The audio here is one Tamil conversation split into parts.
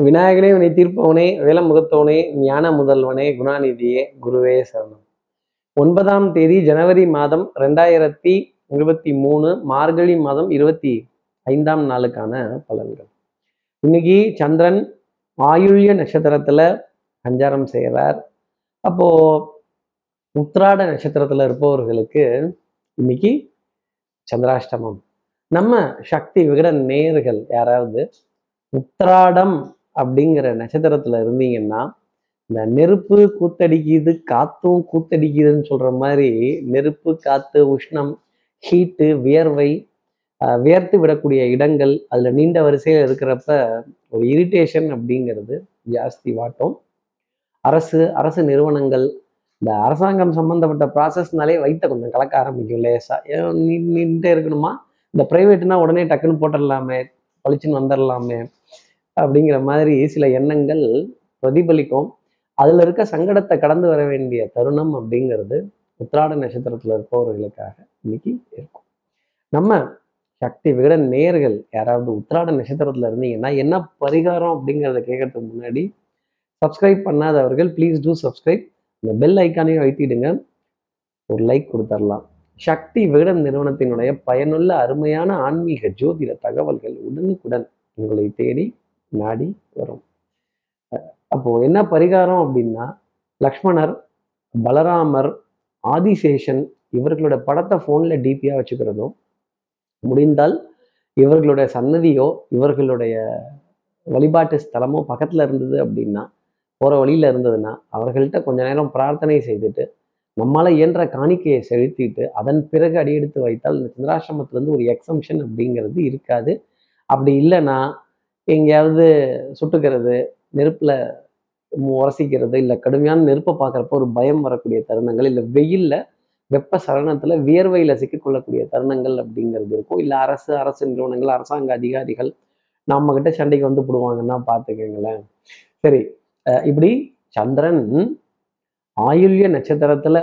விநாயகனே வினை தீர்ப்பவனே வேலமுகத்தவனே ஞான முதல்வனே குணாநிதியே குருவே சரணம். ஒன்பதாம் தேதி ஜனவரி மாதம் ரெண்டாயிரத்தி இருபத்தி மூணு மார்கழி மாதம் இருபத்தி ஐந்தாம் நாளுக்கான பலன்கள். இன்னைக்கு சந்திரன் ஆயுள்ய நட்சத்திரத்துல சஞ்சாரம் செய்கிறார் அப்போ உத்ராட நட்சத்திரத்துல இருப்பவர்களுக்கு இன்னைக்கு சந்திராஷ்டமம். நம்ம சக்தி விகட நேர்கள் யாராவது உத்ராடம் அப்படிங்கிற நட்சத்திரத்துல இருந்தீங்கன்னா இந்த நெருப்பு கூத்தடிக்குது காத்தும் கூத்தடிக்குதுன்னு சொல்ற மாதிரி நெருப்பு காத்து உஷ்ணம் ஹீட்டு வியர்வை வியர்த்து விடக்கூடிய இடங்கள் அதுல நீண்ட வரிசையில் இருக்கிறப்ப ஒரு இரிட்டேஷன் அப்படிங்கிறது ஜாஸ்தி வாட்டும். அரசு அரசு நிறுவனங்கள் இந்த அரசாங்கம் சம்பந்தப்பட்ட ப்ராசஸ்னாலே வயிற்ற கொஞ்சம் கலக்க ஆரம்பிக்கும் லேசா. ஏன் நீ நின்றுட்டே இருக்கணுமா? இந்த ப்ரைவேட்னா உடனே டக்குன்னு போட்டுடலாமே பளிச்சுன்னு வந்துடலாமே. அப்படிங்கிற மாதிரி சில எண்ணங்கள் பிரதிபலிக்கும். அதுல இருக்க சங்கடத்தை கடந்து வர வேண்டிய தருணம் அப்படிங்கிறது உத்ராட நட்சத்திரத்தில் இருப்பவர்களுக்காக இன்னைக்கு இருக்கும். நம்ம சக்தி விகட நேர்கள் யாராவது உத்ராட நட்சத்திரத்துல இருந்தீங்கன்னா என்ன பரிகாரம் அப்படிங்கிறத கேட்கறதுக்கு முன்னாடி சப்ஸ்கிரைப் பண்ணாதவர்கள் ப்ளீஸ் டூ சப்ஸ்கிரைப் இந்த பெல் ஐக்கானையும் அழுத்திடுங்க. ஒரு லைக் கொடுத்துடலாம் சக்தி விகடன் நிறுவனத்தினுடைய பயனுள்ள அருமையான ஆன்மீக ஜோதிட தகவல்கள் உடனுக்குடன் உங்களை தேடி நாடி வரும். அப்போ என்ன பரிகாரம் அப்படின்னா லக்ஷ்மணர் பலராமர் ஆதிசேஷன் இவர்களோட படத்தை ஃபோனில் டிபியாக வச்சுக்கிறதும் முடிந்தால் இவர்களுடைய சன்னதியோ இவர்களுடைய வழிபாட்டு ஸ்தலமோ பக்கத்தில் இருந்தது அப்படின்னா போகிற வழியில் இருந்ததுன்னா அவர்கள்ட்ட கொஞ்ச நேரம் பிரார்த்தனை செய்துட்டு நம்மளால் இயன்ற காணிக்கையை செலுத்திட்டு அதன் பிறகு அடியெடுத்து வைத்தால் இந்த சந்திராசிரமத்துலேருந்து ஒரு எக்ஸம்ஷன் அப்படிங்கிறது இருக்காது. அப்படி இல்லைன்னா எங்கேயாவது சுட்டுக்கிறது நெருப்பில் உரசிக்கிறது இல்லை கடுமையான நெருப்பை பார்க்குறப்ப ஒரு பயம் வரக்கூடிய தருணங்கள் இல்லை வெயிலில் வெப்ப சலனத்தில் வியர்வையில் சிக்கிக்கொள்ளக்கூடிய தருணங்கள் அப்படிங்கிறது இருக்கும். இல்லை அரசு அரசு நிறுவனங்கள் அரசாங்க அதிகாரிகள் நம்ம கிட்ட சண்டைக்கு வந்து போடுவாங்கன்னா பார்த்துக்கங்களேன். சரி இப்படி சந்திரன் ஆயுள்ய நட்சத்திரத்தில்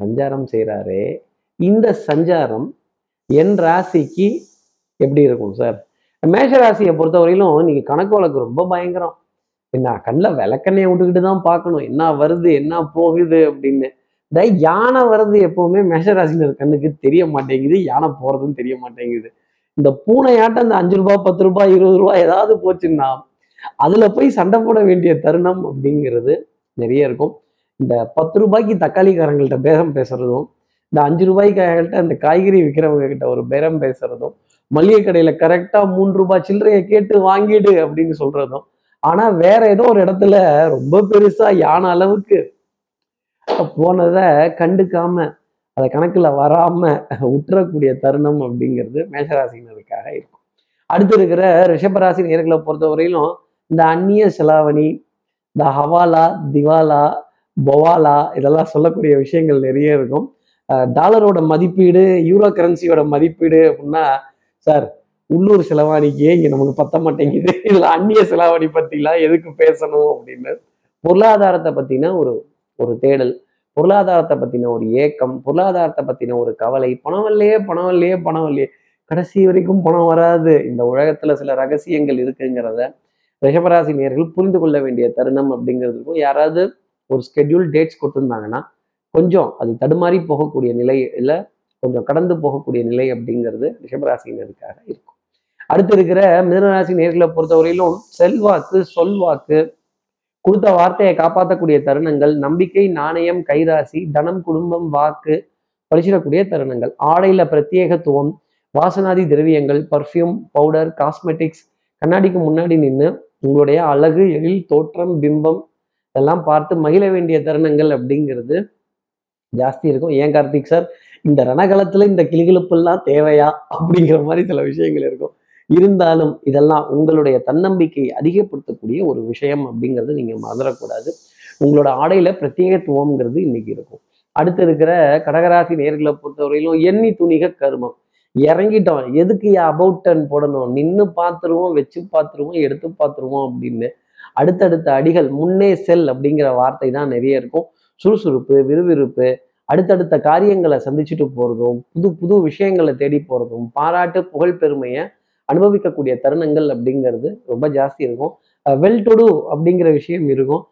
சஞ்சாரம் செய்கிறாரே இந்த சஞ்சாரம் என் ராசிக்கு எப்படி இருக்கும் சார்? மேஷராசியை பொறுத்தவரையிலும் நீங்க கணக்கு வழக்கு ரொம்ப பயங்கரம். என்ன கண்ணில் விளக்கண்ணையை விட்டுக்கிட்டு தான் பார்க்கணும். என்ன வருது என்ன போகுது அப்படின்னு. இந்த யானை வர்றது எப்பவுமே மேஷராசினர் கண்ணுக்கு தெரிய மாட்டேங்குது யானை போறதும் தெரிய மாட்டேங்குது. இந்த பூனையாட்டம் அந்த அஞ்சு ரூபாய் பத்து ரூபாய் இருபது ரூபாய் ஏதாவது போச்சுன்னா அதுல போய் சண்டை போட வேண்டிய தருணம் அப்படிங்கிறது நிறைய இருக்கும். இந்த பத்து ரூபாய்க்கு தக்காளிக்காரங்கள்ட்ட பேரம் பேசுறதும் இந்த அஞ்சு ரூபாய்க்காகள்ட்ட அந்த காய்கறி விற்கிறவங்க கிட்ட ஒரு பேரம் பேசுறதும் மளிகை கடையில கரெக்டா மூன்று ரூபாய் சில்லறையை கேட்டு வாங்கிடு அப்படின்னு சொல்றதும். ஆனா வேற ஏதோ ஒரு இடத்துல ரொம்ப பெருசா யானை அளவுக்கு போனதை கண்டுக்காம அதை கணக்குல வராம உற்றக்கூடிய தருணம் அப்படிங்கிறது மேஷராசினருக்காக இருக்கும். அடுத்து இருக்கிற ரிஷபராசி நேர்களை பொறுத்தவரையிலும் இந்த அந்நிய செலாவணி இந்த ஹவாலா திவாலா பொவாலா இதெல்லாம் சொல்லக்கூடிய விஷயங்கள் நிறைய இருக்கும். டாலரோட மதிப்பீடு யூரோ கரன்சியோட மதிப்பீடு அப்படின்னா சார் உள்ளூர் செலவாணிக்கே இங்க நமக்கு பத்த மாட்டேங்குது. இதுல அந்நிய செலவாணி பத்திலாம் எதுக்கு பேசணும் அப்படின்னு. பொருளாதாரத்தை பத்தின ஒரு ஒரு தேடல் பொருளாதாரத்தை பத்தின ஒரு ஏக்கம் பொருளாதாரத்தை பத்தின ஒரு கவலை பணம் இல்லையே பணம் இல்லையே பணம் இல்லையே. கடைசி வரைக்கும் பணம் வராது. இந்த உலகத்துல சில ரகசியங்கள் இருக்குங்கிறத ரிஷபராசி நேர்கள் புரிந்து கொள்ள வேண்டிய தருணம் அப்படிங்கிறதுக்கும் யாராவது ஒரு ஸ்கெட்யூல் டேட்ஸ் கொடுத்துருந்தாங்கன்னா கொஞ்சம் அது தடுமாறி போகக்கூடிய நிலை இல்லை கொஞ்சம் கடந்து போகக்கூடிய நிலை அப்படிங்கிறது ரிஷபராசினருக்காக இருக்கும். அடுத்து இருக்கிற மிதனராசி நேர்களை பொறுத்தவரையிலும் செல்வாக்கு சொல்வாக்கு கொடுத்த வார்த்தையை காப்பாற்றக்கூடிய தருணங்கள் நம்பிக்கை நாணயம் கைராசி தனம் குடும்பம் வாக்கு பரிசிடக்கூடிய தருணங்கள் ஆடையில பிரத்யேகத்துவம் வாசனாதி திரவியங்கள் பர்ஃப்யூம் பவுடர் காஸ்மெட்டிக்ஸ் கண்ணாடிக்கு முன்னாடி நின்று உங்களுடைய அழகு எழில் தோற்றம் பிம்பம் இதெல்லாம் பார்த்து மகிழ வேண்டிய தருணங்கள் அப்படிங்கிறது ஜாஸ்தி இருக்கும். ஏன் கார்த்திக் சார்? இந்த ரணகலத்துல இந்த கிளிகிழப்பெல்லாம் தேவையா அப்படிங்கிற மாதிரி சில விஷயங்கள் இருக்கும். இருந்தாலும் இதெல்லாம் உங்களுடைய தன்னம்பிக்கையை அதிகப்படுத்தக்கூடிய ஒரு விஷயம் அப்படிங்கிறது நீங்க மறந்துடக்கூடாது. உங்களோட ஆடையில பிரத்யேகத்துவம்ங்கிறது இன்னைக்கு இருக்கும். அடுத்து இருக்கிற கடகராசி நேர்களை பொறுத்தவரையிலும் எண்ணி துணிக கருமம். இறங்கிட்டோம். எதுக்கு அபவுட் டன் போடணும்? நின்று பார்த்துருவோம் வச்சு பார்த்துருவோம் எடுத்து பார்த்துருவோம் அப்படின்னு. அடுத்தடுத்த அடிகள் முன்னே செல் அப்படிங்கிற வார்த்தை தான் நிறைய இருக்கும். சுறுசுறுப்பு விறுவிறுப்பு அடுத்தடுத்த காரியங்களை சந்திச்சுட்டு போகிறதும் புது புது விஷயங்களை தேடி போகிறதும் பாராட்டு புகழ் பெருமையை அனுபவிக்கக்கூடிய தருணங்கள் அப்படிங்கிறது ரொம்ப ஜாஸ்தி இருக்கும். வெல் டு டூ அப்படிங்கிற விஷயம் இருக்கும்.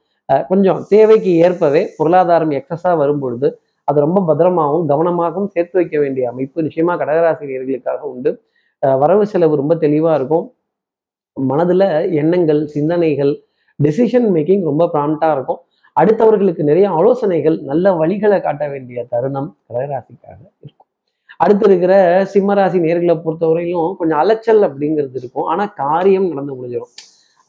கொஞ்சம் தேவைக்கு ஏற்பவே பொருளாதாரம் எக்ஸஸாக வரும் பொழுது அது ரொம்ப பத்திரமாகவும் கவனமாகவும் சேர்த்து வைக்க வேண்டிய அமைப்பு நிச்சயமாக கடகராசிரியர்களுக்காக உண்டு. வரவு செலவு ரொம்ப தெளிவாக இருக்கும். மனதில் எண்ணங்கள் சிந்தனைகள் டெசிஷன் மேக்கிங் ரொம்ப ப்ராம்ப்டாக இருக்கும். அடுத்தவர்களுக்கு நிறைய ஆலோசனைகள் நல்ல வழிகளை காட்ட வேண்டிய தருணம் கடகராசிக்காக இருக்கும். அடுத்து இருக்கிற சிம்மராசி நேர்களை பொறுத்தவரையிலும் கொஞ்சம் அலைச்சல் அப்படிங்கிறது இருக்கும். ஆனா காரியம் நடந்து முடிஞ்சிடும்.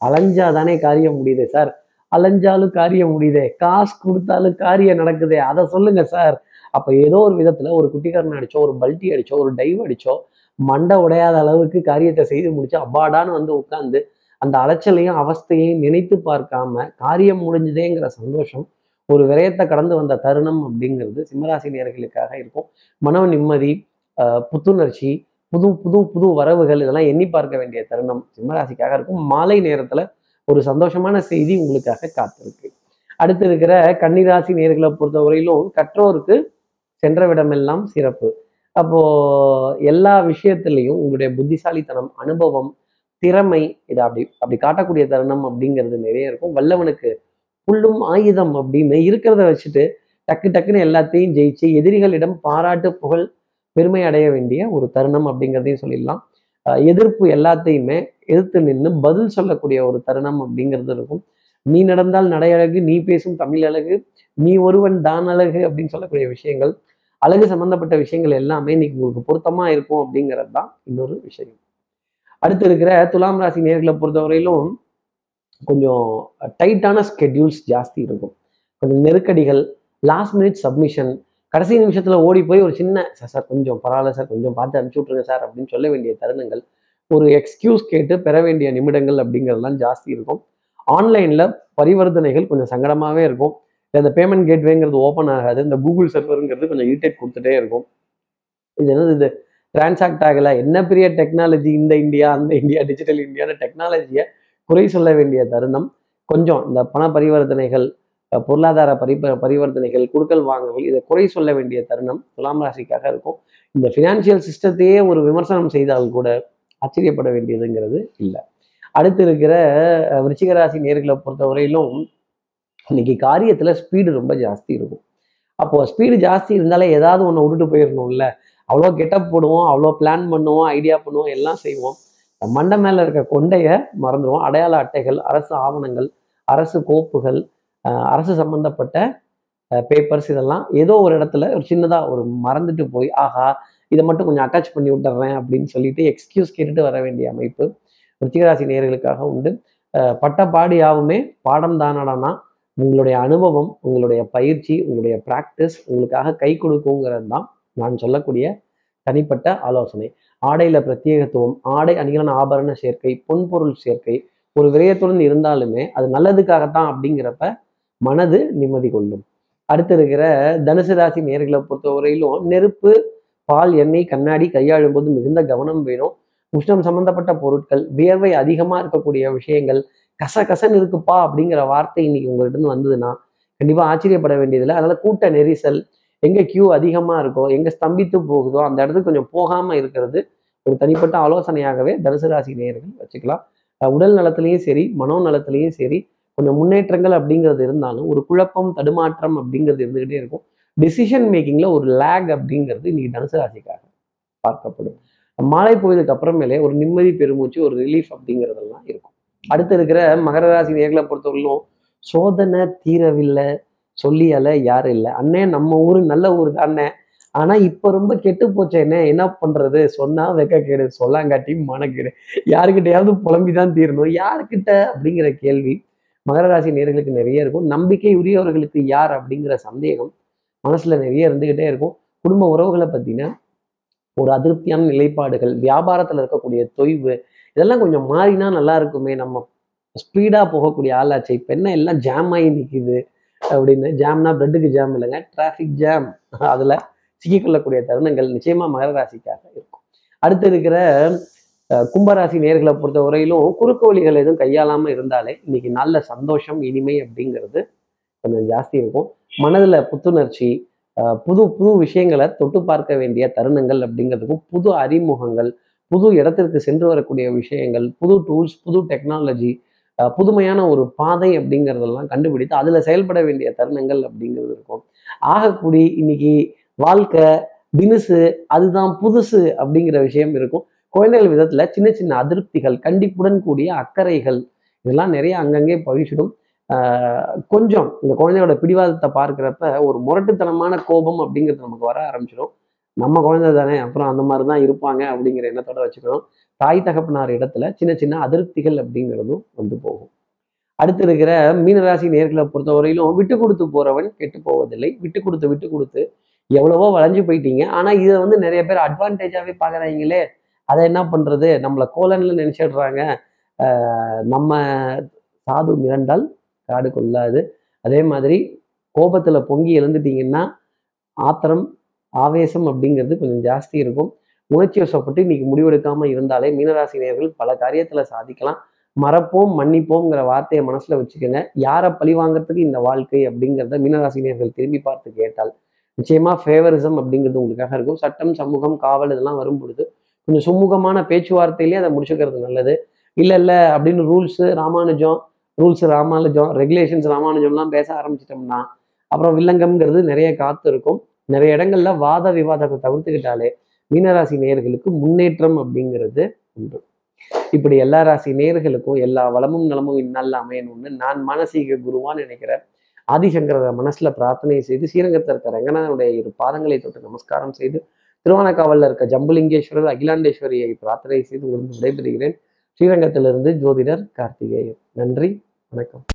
அலைஞ்சாதானே காரியம் முடியுதே சார். அலைஞ்சாலும் காரியம் முடியுதே. காசு கொடுத்தாலும் காரியம் நடக்குதே. அதை சொல்லுங்க சார். அப்ப ஏதோ ஒரு விதத்துல ஒரு குட்டிக்காரன் அடிச்சோ ஒரு பல்ட்டி அடிச்சோ ஒரு டைவ் அடிச்சோ மண்டை உடையாத அளவுக்கு காரியத்தை செய்து முடிச்சு அப்பாடான்னு வந்து உட்காந்து அந்த அலைச்சலையும் அவஸ்தையும் நினைத்து பார்க்காம காரியம் முடிஞ்சதேங்கிற சந்தோஷம் ஒரு விரயத்தை கடந்து வந்த தருணம் அப்படிங்கிறது சிம்மராசி நேர்களுக்காக இருக்கும். மன நிம்மதி புத்துணர்ச்சி புது புது புது வரவுகள் இதெல்லாம் எண்ணி பார்க்க வேண்டிய தருணம் சிம்மராசிக்காக இருக்கும். மாலை நேரத்துல ஒரு சந்தோஷமான செய்தி உங்களுக்காக காத்திருக்கு. அடுத்து இருக்கிற கன்னிராசி நேர்களை பொறுத்தவரையிலும் கற்றோருக்கு சென்ற விடமெல்லாம் சிறப்பு. அப்போ எல்லா விஷயத்திலையும் உங்களுடைய புத்திசாலித்தனம் அனுபவம் திறமை இதை அப்படி அப்படி காட்டக்கூடிய தருணம் அப்படிங்கிறது நிறைய இருக்கும். வல்லவனுக்கு புல்லும் ஆயுதம் அப்படின்னு இருக்கிறத வச்சுட்டு டக்கு டக்குன்னு எல்லாத்தையும் ஜெயிச்சு எதிரிகளிடம் பாராட்டு புகழ் பெருமை அடைய வேண்டிய ஒரு தருணம் அப்படிங்கிறதையும் சொல்லிடலாம். எதிர்ப்பு எல்லாத்தையுமே எதிர்த்து நின்று பதில் சொல்லக்கூடிய ஒரு தருணம் அப்படிங்கிறது இருக்கும். நீ நடந்தால் நடையழகு நீ பேசும் தமிழ் அழகு நீ ஒருவன் தான் அழகு அப்படின்னு சொல்லக்கூடிய விஷயங்கள் அழகு சம்பந்தப்பட்ட விஷயங்கள் எல்லாமே இன்னைக்கு உங்களுக்கு பொருத்தமா இருக்கும் அப்படிங்கிறது தான் இன்னொரு விஷயம். அடுத்து இருக்கிற துலாம் ராசி நேர்களை பொறுத்தவரையிலும் கொஞ்சம் டைட்டான ஸ்கெட்யூல்ஸ் ஜாஸ்தி இருக்கும். கொஞ்சம் நெருக்கடிகள் லாஸ்ட் மினிட் சப்மிஷன் கடைசி நிமிஷத்தில் ஓடி போய் ஒரு சின்ன சார் சார் கொஞ்சம் பரவாயில்ல சார் கொஞ்சம் பார்த்து அனுப்பிச்சி விட்ருங்க சார் அப்படின்னு சொல்ல வேண்டிய தருணங்கள் ஒரு எக்ஸ்கியூஸ் கேட்டு பெற வேண்டிய நிமிடங்கள் அப்படிங்கிறதுலாம் ஜாஸ்தி இருக்கும். ஆன்லைனில் பரிவர்த்தனைகள் கொஞ்சம் சங்கடமாகவே இருக்கும். இந்த பேமெண்ட் கேட்வேங்கிறது ஓப்பன் ஆகாது. இந்த கூகுள் சர்வருங்கிறது கொஞ்சம் இரிட்டேட் கொடுத்துட்டே இருக்கும். இது என்னது இது டிரான்சாக்ட் ஆகலை. என்ன பெரிய டெக்னாலஜி இந்த இந்தியா அந்த இந்தியா டிஜிட்டல் இந்தியான டெக்னாலஜியை குறை சொல்ல வேண்டிய தருணம். கொஞ்சம் இந்த பண பரிவர்த்தனைகள் பொருளாதார பரி பரிவர்த்தனைகள் குடுக்கல் வாங்கல் இதை குறை சொல்ல வேண்டிய தருணம் துலாம் ராசிக்காக இருக்கும். இந்த ஃபினான்ஷியல் சிஸ்டத்தையே ஒரு விமர்சனம் செய்தால் கூட ஆச்சரியப்பட வேண்டியதுங்கிறது இல்லை. அடுத்து இருக்கிற விருச்சிகராசி நேர்களை ராசி வரையிலும் பொறுத்தவரையிலும் இன்னைக்கு காரியத்தில் ஸ்பீடு ரொம்ப ஜாஸ்தி இருக்கும். அப்போ ஸ்பீடு ஜாஸ்தி இருந்தாலே ஏதாவது ஒன்று விட்டுட்டு போயிடணும்ல அவ்வளோ கெட்டப் போடுவோம் அவ்வளோ பிளான் பண்ணுவோம் ஐடியா பண்ணுவோம் எல்லாம் செய்வோம். மண்டை மேலே இருக்க கொண்டையை மறந்துடுவோம். அடையாள அட்டைகள் அரசு ஆவணங்கள் அரசு கோப்புகள் அரசு சம்பந்தப்பட்ட பேப்பர்ஸ் இதெல்லாம் ஏதோ ஒரு இடத்துல ஒரு சின்னதாக ஒரு மறந்துட்டு போய் ஆஹா இதை மட்டும் கொஞ்சம் அட்டாச் பண்ணி விட்டுறேன் அப்படின்னு சொல்லிட்டு எக்ஸ்கியூஸ் கேட்டுட்டு வர வேண்டிய அமைப்பு ருச்சிகராசி நேர்களுக்காக உண்டு. பட்ட பாடி யாவுமே பாடம் தானடானா உங்களுடைய அனுபவம் உங்களுடைய பயிற்சி உங்களுடைய ப்ராக்டிஸ் உங்களுக்காக கை கொடுக்குங்கிறது தான் நான் சொல்லக்கூடிய தனிப்பட்ட ஆலோசனை. ஆடையில பிரத்யேகத்துவம் ஆடை அணிகலன் ஆபரண சேர்க்கை பொன்பொருள் சேர்க்கை ஒரு விரயத்துடன் இருந்தாலுமே அது நல்லதுக்காகத்தான் அப்படிங்கிறப்ப மனது நிம்மதி கொள்ளும். அடுத்து இருக்கிற தனுசு ராசி நேர்களை பொறுத்தவரையிலும் நெருப்பு பால் எண்ணெய் கண்ணாடி கையாளும் போது மிகுந்த கவனம் வேணும். உஷ்ணம் சம்பந்தப்பட்ட பொருட்கள் வியர்வை அதிகமா இருக்கக்கூடிய விஷயங்கள் கச கசன்னு இருக்குப்பா அப்படிங்கிற வார்த்தை இன்னைக்கு உங்கள்கிட்ட வந்ததுன்னா கண்டிப்பாக ஆச்சரியப்பட வேண்டியதில்லை. அதனால கூட்ட நெரிசல் எங்கே கியூ அதிகமாக இருக்கோ எங்கே ஸ்தம்பித்து போகுதோ அந்த இடத்துக்கு கொஞ்சம் போகாமல் இருக்கிறது ஒரு தனிப்பட்ட ஆலோசனையாகவே தனுசு ராசி நேயர்கள் வச்சுக்கலாம். உடல் நலத்திலையும் சரி மனோ நலத்திலையும் சரி கொஞ்சம் முன்னேற்றங்கள் அப்படிங்கிறது இருந்தாலும் ஒரு குழப்பம் தடுமாற்றம் அப்படிங்கிறது இருந்துகிட்டே இருக்கும். டிசிஷன் மேக்கிங்கில் ஒரு லேக் அப்படிங்கிறது இன்னைக்கு தனுசு ராசிக்காக பார்க்கப்படும். மாலை போயதுக்கு அப்புறமேலே ஒரு நிம்மதி பெருமூச்சு ஒரு ரிலீஃப் அப்படிங்கிறதெல்லாம் இருக்கும். அடுத்து இருக்கிற மகர ராசி நேர்களை பொறுத்தவரையிலும் சோதனை தீரவில்லை சொல்லி அல யாரும் இல்லை. அண்ணே நம்ம ஊர் நல்ல ஊர் தானே. ஆனா இப்ப ரொம்ப கெட்டு போச்சேனே என்ன பண்றது? சொன்னா வெக்க கேடு சொல்லாங்காட்டி மனக்கேடு. யாருக்கிட்டையாவது புலம்பிதான் தீரணும். யாருக்கிட்ட அப்படிங்கிற கேள்வி மகர ராசி நேர்களுக்கு நிறைய இருக்கும். நம்பிக்கை உரியவர்களுக்கு யார் அப்படிங்கிற சந்தேகம் மனசுல நிறைய இருந்துகிட்டே இருக்கும். குடும்ப உறவுகளை பத்தின ஒரு அதிருப்தியான நிலைப்பாடுகள் வியாபாரத்துல இருக்கக்கூடிய தொய்வு இதெல்லாம் கொஞ்சம் மாறினா நல்லா இருக்குமே நம்ம ஸ்பீடாக போகக்கூடிய ஆளாச்சு இப்போ என்ன எல்லாம் ஜாம் ஆகி நிற்கிது அப்படின்னு ஜாம்னா பிரெட்டுக்கு ஜாம் இல்லைங்க டிராஃபிக் ஜாம் அதில் சிக்கிக்கொள்ளக்கூடிய தருணங்கள் நிச்சயமாக மகர ராசிக்காக இருக்கும். அடுத்து இருக்கிற கும்பராசி நேர்களை பொறுத்த வரையிலும் குறுக்கு வழிகள் எதுவும் கையாளாமல் இருந்தாலே இன்னைக்கு நல்ல சந்தோஷம் இனிமை அப்படிங்கிறது கொஞ்சம் ஜாஸ்தி இருக்கும். மனதில் புத்துணர்ச்சி புது புது விஷயங்களை தொட்டு பார்க்க வேண்டிய தருணங்கள் அப்படிங்கிறதுக்கும் புது அறிமுகங்கள் புது இடத்திற்கு சென்று வரக்கூடிய விஷயங்கள் புது டூல்ஸ் புது டெக்னாலஜி புதுமையான ஒரு பாதை அப்படிங்கிறதெல்லாம் கண்டுபிடித்து அதில் செயல்பட வேண்டிய தருணங்கள் அப்படிங்கிறது இருக்கும். ஆகக்கூடி இன்னைக்கு வாழ்க்கை தினுசு அதுதான் புதுசு அப்படிங்கிற விஷயம் இருக்கும். குழந்தைகள் விதத்தில் சின்ன சின்ன அதிருப்திகள் கண்டிப்புடன் கூடிய அக்கறைகள் இதெல்லாம் நிறைய அங்கங்கே பழிச்சிடும். கொஞ்சம் இந்த குழந்தையோட பிடிவாதத்தை பார்க்குறப்ப ஒரு முரட்டுத்தனமான கோபம் அப்படிங்கிறது நமக்கு வர ஆரம்பிச்சிடும். நம்ம குழந்தை தானே அப்புறம் அந்த மாதிரி தான் இருப்பாங்க அப்படிங்கிற எண்ணத்தோட வச்சுக்கணும். தாய் தகப்பனார் இடத்துல சின்ன சின்ன அதிருப்திகள் அப்படிங்கிறதும் வந்து போகும். அடுத்து இருக்கிற மீனராசி நேர்களை பொறுத்தவரையிலும் விட்டு கொடுத்து போறவன் கெட்டு போவதில்லை. விட்டு கொடுத்து விட்டு கொடுத்து எவ்வளவோ வளைஞ்சு போயிட்டீங்க. ஆனா இதை வந்து நிறைய பேர் அட்வான்டேஜாவே பாக்குறாங்களே அதை என்ன பண்றது? நம்மளை கோலன்ல நினைச்சிடுறாங்க. நம்ம சாது மிரண்டால் காடு கொள்ளாது. அதே மாதிரி கோபத்துல பொங்கி எழுந்துட்டீங்கன்னா ஆத்திரம் ஆவேசம் அப்படிங்கிறது கொஞ்சம் ஜாஸ்தி இருக்கும். உணர்ச்சி வசப்பட்டு இன்னைக்கு முடிவெடுக்காம இருந்தாலே மீனராசினியர்கள் பல காரியத்துல சாதிக்கலாம். மறப்போம் மன்னிப்போம்ங்கிற வார்த்தையை மனசுல வச்சுக்கோங்க. யாரை பழி வாங்குறதுக்கு இந்த வாழ்க்கை அப்படிங்கிறத மீனராசினியர்கள் திரும்பி பார்த்து கேட்டால் நிச்சயமா ஃபேவரிசம் அப்படிங்கிறது உங்களுக்காக இருக்கும். சட்டம் சமூகம் காவல் இதெல்லாம் வரும் பொழுது கொஞ்சம் சுமூகமான பேச்சுவார்த்தையிலேயே அதை முடிச்சுக்கிறது நல்லது. இல்லை இல்லை அப்படின்னு rules Ramanujam rules Ramanujam regulations ராமானுஜம்லாம் பேச ஆரம்பிச்சிட்டோம்னா அப்புறம் வில்லங்கம்ங்கிறது நிறைய காத்து இருக்கும் நிறைய இடங்கள்ல வாத விவாதத்தை தவிர்த்துக்கிட்டாலே மீனராசி நேயர்களுக்கு முன்னேற்றம் அப்படிங்கிறது உண்டு. இப்படி எல்லா ராசி நேயர்களுக்கும் எல்லா வளமும் நலமும் இந்நாளில் அமையணும்னு நான் மானசீக குருவான்னு நினைக்கிறேன். ஆதிசங்கர மனசுல பிரார்த்தனை செய்து ஸ்ரீரங்கத்தில் இருக்க ரங்கநாதனுடைய இரு பாதங்களை தொட்டு நமஸ்காரம் செய்து திருவானக்காவலில் இருக்க ஜம்புலிங்கேஸ்வரர் அகிலாண்டேஸ்வரியை பிரார்த்தனை செய்து உங்களுக்கு விடைபெறுகிறேன். ஸ்ரீரங்கத்திலிருந்து ஜோதிடர் கார்த்திகேயன். நன்றி வணக்கம்.